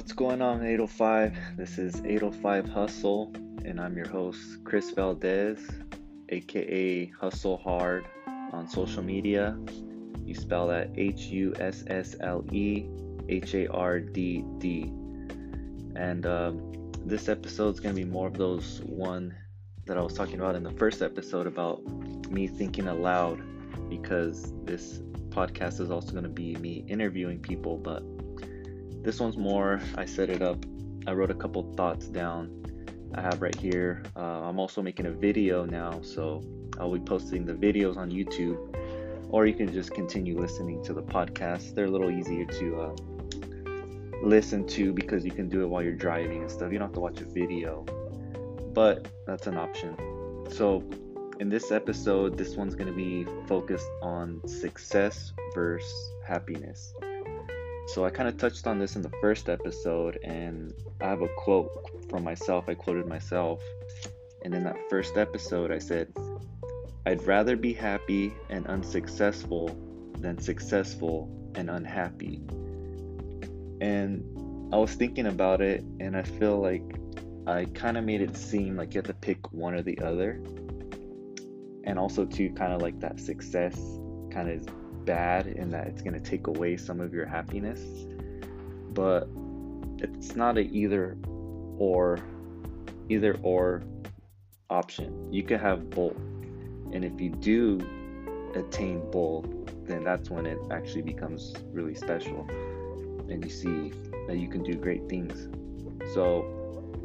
What's going on, 805? This is 805 Hussle, and I'm your host, Chris Valdez, aka Hussle Hard on social media. You spell that H U S S L E H A R D D. And um, this episode is going to be more of those one that I was talking about in the first episode about me thinking aloud because this podcast is also going to be me interviewing people, but this one's more, I set it up. I wrote a couple thoughts down. I have right here. Uh, I'm also making a video now, so I'll be posting the videos on YouTube, or you can just continue listening to the podcast. They're a little easier to uh, listen to because you can do it while you're driving and stuff. You don't have to watch a video, but that's an option. So, in this episode, this one's going to be focused on success versus happiness. So I kind of touched on this in the first episode, and I have a quote from myself. I quoted myself. And in that first episode, I said, I'd rather be happy and unsuccessful than successful and unhappy. And I was thinking about it, and I feel like I kind of made it seem like you have to pick one or the other. And also, too, kind of like that success kind of bad in that it's going to take away some of your happiness. But it's not a either or either or option. You can have both. And if you do attain both, then that's when it actually becomes really special. And you see that you can do great things. So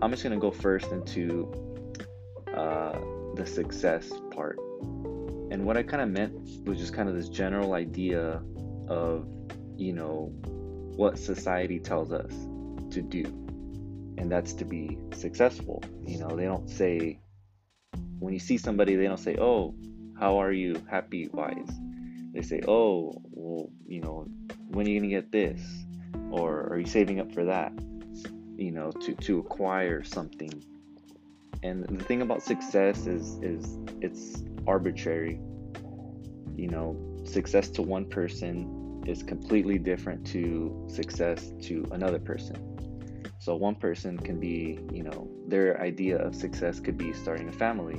I'm just going to go first into uh, the success part. And what I kind of meant was just kind of this general idea of, you know, what society tells us to do. And that's to be successful. You know, they don't say, when you see somebody, they don't say, oh, how are you happy wise? They say, oh, well, you know, when are you going to get this? Or are you saving up for that? You know, to, to acquire something. And the thing about success is, is it's arbitrary. You know, success to one person is completely different to success to another person. So one person can be, you know, their idea of success could be starting a family,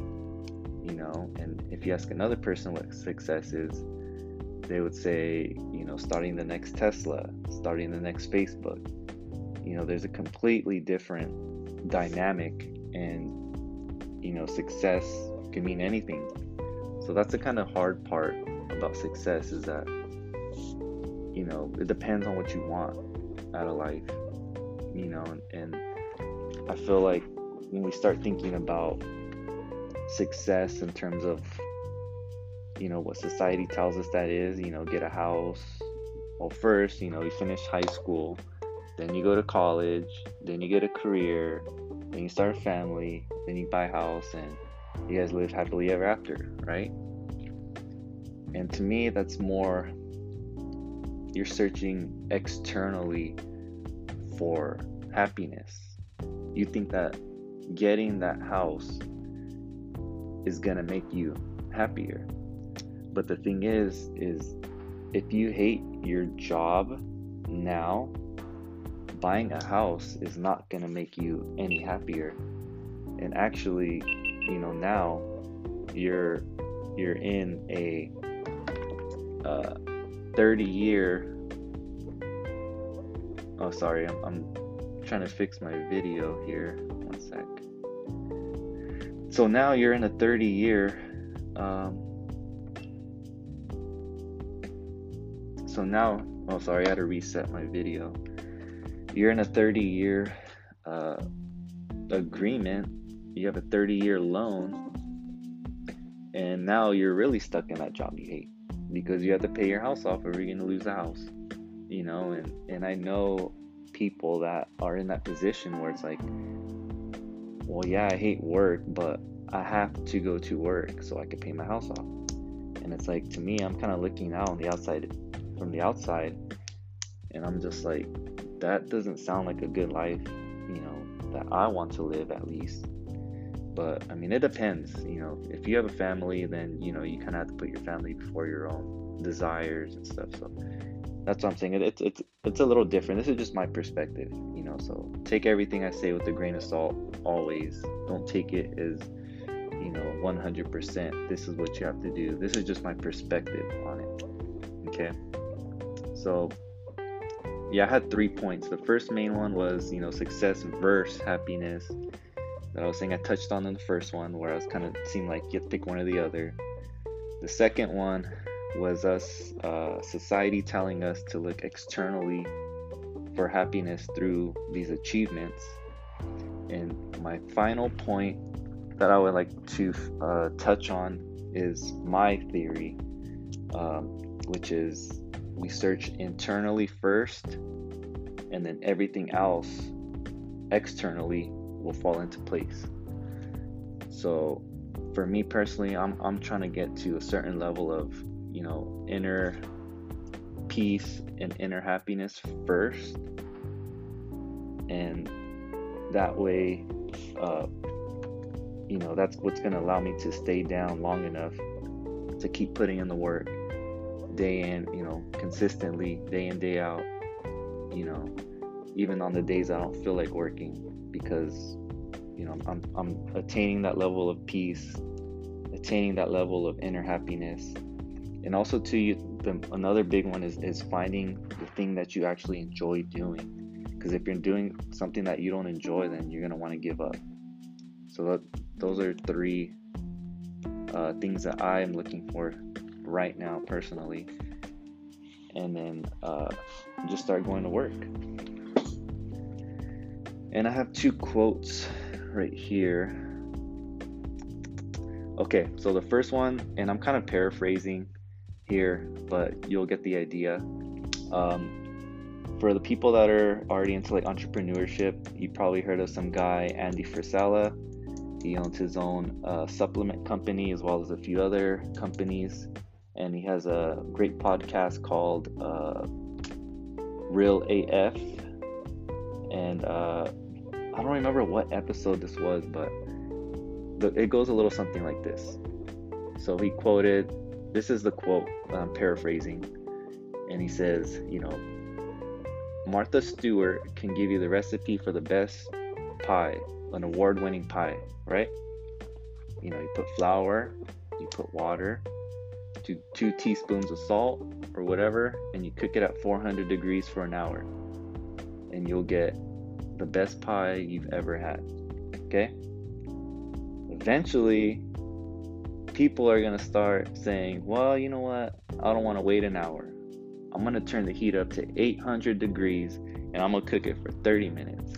you know, and if you ask another person what success is, they would say, you know, starting the next Tesla, starting the next Facebook. You know, there's a completely different dynamic and you know, success can mean anything. So that's the kind of hard part about success is that you know it depends on what you want out of life you know and, i feel like when we start thinking about success in terms of you know what society tells us that is you know get a house well first you know you finish high school then you go to college then you get a career then you start a family then you buy a house and you guys live happily ever after right and to me, that's more you're searching externally for happiness. You think that getting that house is going to make you happier. But the thing is is if you hate your job now, buying a house is not going to make you any happier. And actually, you know, now you're you're in a uh, 30 year. Oh, sorry, I'm, I'm trying to fix my video here. One sec. So now you're in a 30 year. Um, so now, oh, sorry, I had to reset my video. You're in a 30 year uh, agreement. You have a 30 year loan. And now you're really stuck in that job you hate because you have to pay your house off or you're going to lose the house you know and and i know people that are in that position where it's like well yeah i hate work but i have to go to work so i can pay my house off and it's like to me i'm kind of looking out on the outside from the outside and i'm just like that doesn't sound like a good life you know that i want to live at least but I mean, it depends. You know, if you have a family, then you know you kind of have to put your family before your own desires and stuff. So that's what I'm saying. It, it's it's it's a little different. This is just my perspective, you know. So take everything I say with a grain of salt. Always don't take it as you know 100%. This is what you have to do. This is just my perspective on it. Okay. So yeah, I had three points. The first main one was you know success versus happiness. That I was saying I touched on in the first one, where I was kind of seemed like you have to pick one or the other. The second one was us, uh, society telling us to look externally for happiness through these achievements. And my final point that I would like to uh, touch on is my theory, um, which is we search internally first, and then everything else externally will fall into place. So, for me personally, I'm, I'm trying to get to a certain level of you know, inner peace and inner happiness first. And that way, uh, you know, that's what's going to allow me to stay down long enough to keep putting in the work day in, you know, consistently, day in, day out, you know, even on the days I don't feel like working because, you know, I'm, I'm attaining that level of peace, attaining that level of inner happiness. And also to you the, another big one is, is finding the thing that you actually enjoy doing. Because if you're doing something that you don't enjoy then you're going to want to give up. So that, those are three uh, things that i am looking for right now personally. And then uh, just start going to work and i have two quotes right here okay so the first one and i'm kind of paraphrasing here, but you'll get the idea. Um, for the people that are already into like entrepreneurship, you probably heard of some guy, Andy Frisella. He owns his own uh, supplement company as well as a few other companies, and he has a great podcast called uh, Real AF. And uh, I don't remember what episode this was, but the, it goes a little something like this. So he quoted this is the quote I'm paraphrasing, and he says, you know, Martha Stewart can give you the recipe for the best pie, an award winning pie, right? You know, you put flour, you put water, two, two teaspoons of salt or whatever, and you cook it at 400 degrees for an hour. And you'll get the best pie you've ever had. Okay? Eventually, people are going to start saying, well, you know what? I don't want to wait an hour. I'm going to turn the heat up to 800 degrees and I'm going to cook it for 30 minutes.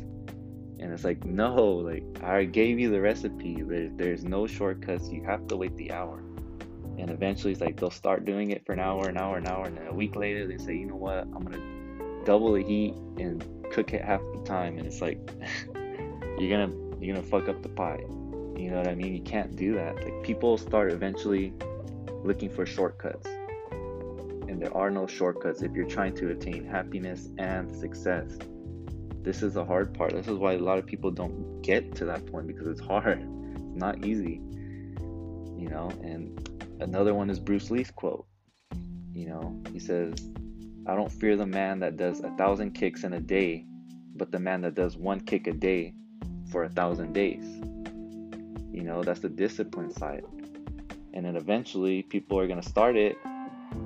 And it's like, no, like I gave you the recipe. There, there's no shortcuts. You have to wait the hour. And eventually it's like they'll start doing it for an hour, an hour, an hour. And then a week later they say, you know what? I'm going to double the heat and cook it half the time. And it's like, you're to, you're to fuck up the pie. You know what I mean? You can't do that. Like people start eventually looking for shortcuts. And there are no shortcuts if you're trying to attain happiness and success. This is the hard part. This is why a lot of people don't get to that point because it's hard. It's not easy. You know, and another one is Bruce Lee's quote. You know, he says, I don't fear the man that does a thousand kicks in a day, but the man that does one kick a day for a thousand days. You know, that's the discipline side. And then eventually people are going to start it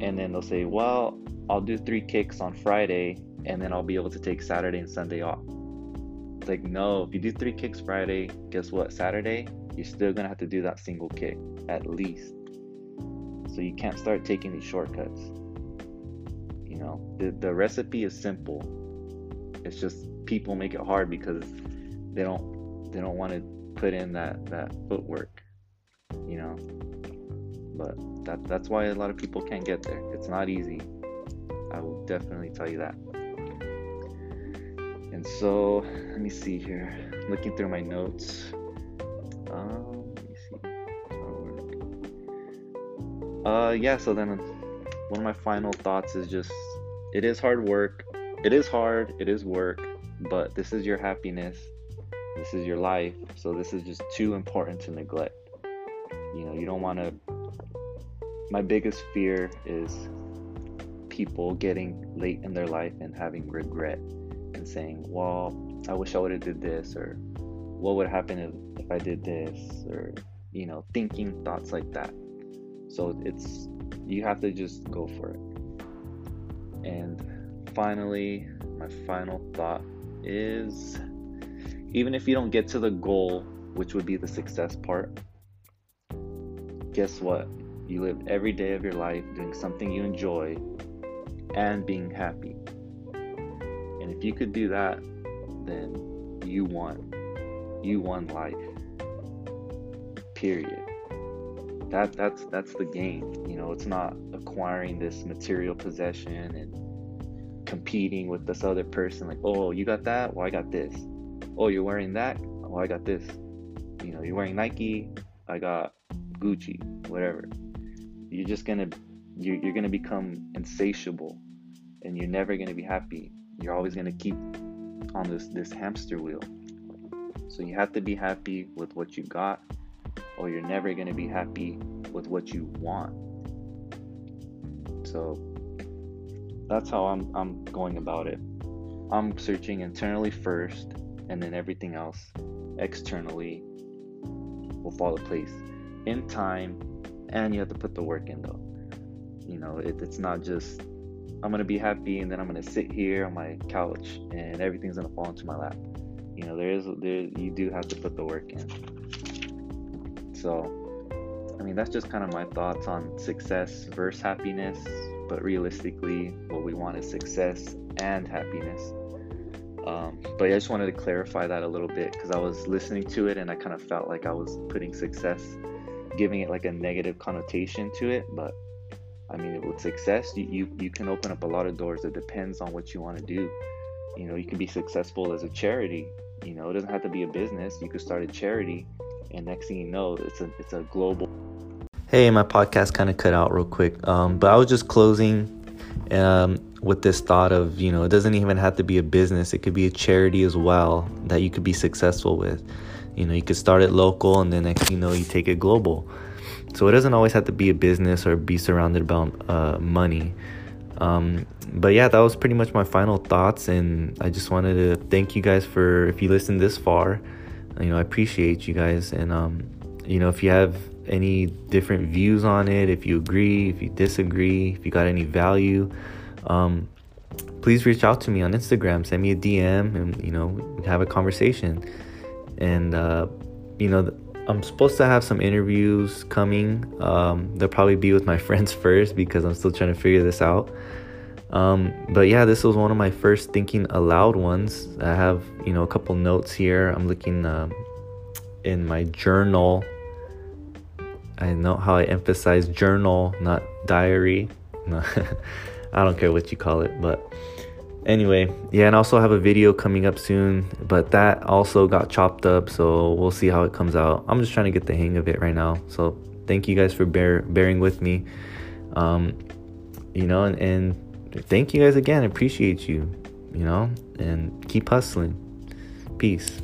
and then they'll say, well, I'll do three kicks on Friday and then I'll be able to take Saturday and Sunday off. It's like, no, if you do three kicks Friday, guess what? Saturday, you're still going to have to do that single kick at least. So you can't start taking these shortcuts. Know, the, the recipe is simple. It's just people make it hard because they don't they don't want to put in that that footwork, you know. But that that's why a lot of people can't get there. It's not easy. I will definitely tell you that. And so, let me see here. Looking through my notes. Um, let me see. Uh, yeah. So then, one of my final thoughts is just, it is hard work. It is hard. It is work. But this is your happiness this is your life. So this is just too important to neglect. You know, you don't want to. My biggest fear is people getting late in their life and having regret and saying, "Well, I wish I would have did this," or "What would happen if, if I did this?" or you know, thinking thoughts like that. So it's you have to just go for it. And finally, my final thought is even if you don't get to the goal, which would be the success part, guess what? You live every day of your life doing something you enjoy and being happy. And if you could do that, then you won. You won life. Period. That that's that's the game. You know, it's not acquiring this material possession and competing with this other person like, "Oh, you got that? Well, I got this." "Oh, you're wearing that? Well, I got this." You know, you're wearing Nike, I got Gucci, whatever. You're just gonna you're, you're gonna become insatiable, and you're never gonna be happy. You're always gonna keep on this this hamster wheel. So you have to be happy with what you got, or you're never gonna be happy with what you want. So that's how I'm I'm going about it. I'm searching internally first, and then everything else externally will fall into place in time, and you have to put the work in though. You know, it, it's not just I'm gonna be happy and then I'm gonna sit here on my couch and everything's gonna fall into my lap. You know, there is there you do have to put the work in. So, I mean, that's just kind of my thoughts on success versus happiness. But realistically, what we want is success and happiness. Um, but I just wanted to clarify that a little bit because I was listening to it and I kind of felt like I was putting success, giving it like a negative connotation to it. But I mean, with success, you, you, you can open up a lot of doors. It depends on what you want to do. You know, you can be successful as a charity. You know, it doesn't have to be a business. You could start a charity, and next thing you know, it's a it's a global. Hey, my podcast kind of cut out real quick, um, but I was just closing um, with this thought of you know it doesn't even have to be a business; it could be a charity as well that you could be successful with. You know, you could start it local, and then next you know you take it global. So it doesn't always have to be a business or be surrounded about uh, money. Um, but yeah, that was pretty much my final thoughts, and I just wanted to thank you guys for if you listened this far. You know, I appreciate you guys, and um, you know, if you have any different views on it, if you agree, if you disagree, if you got any value, um, please reach out to me on Instagram. Send me a DM, and you know, have a conversation. And uh, you know, I'm supposed to have some interviews coming. Um, they'll probably be with my friends first because I'm still trying to figure this out. Um, but yeah, this was one of my first thinking aloud ones. I have, you know, a couple notes here. I'm looking um, in my journal. I know how I emphasize journal, not diary. I don't care what you call it, but anyway, yeah, and also I have a video coming up soon, but that also got chopped up, so we'll see how it comes out. I'm just trying to get the hang of it right now. So thank you guys for bear, bearing with me. Um, you know, and, and thank you guys again. Appreciate you, you know, and keep hustling. Peace.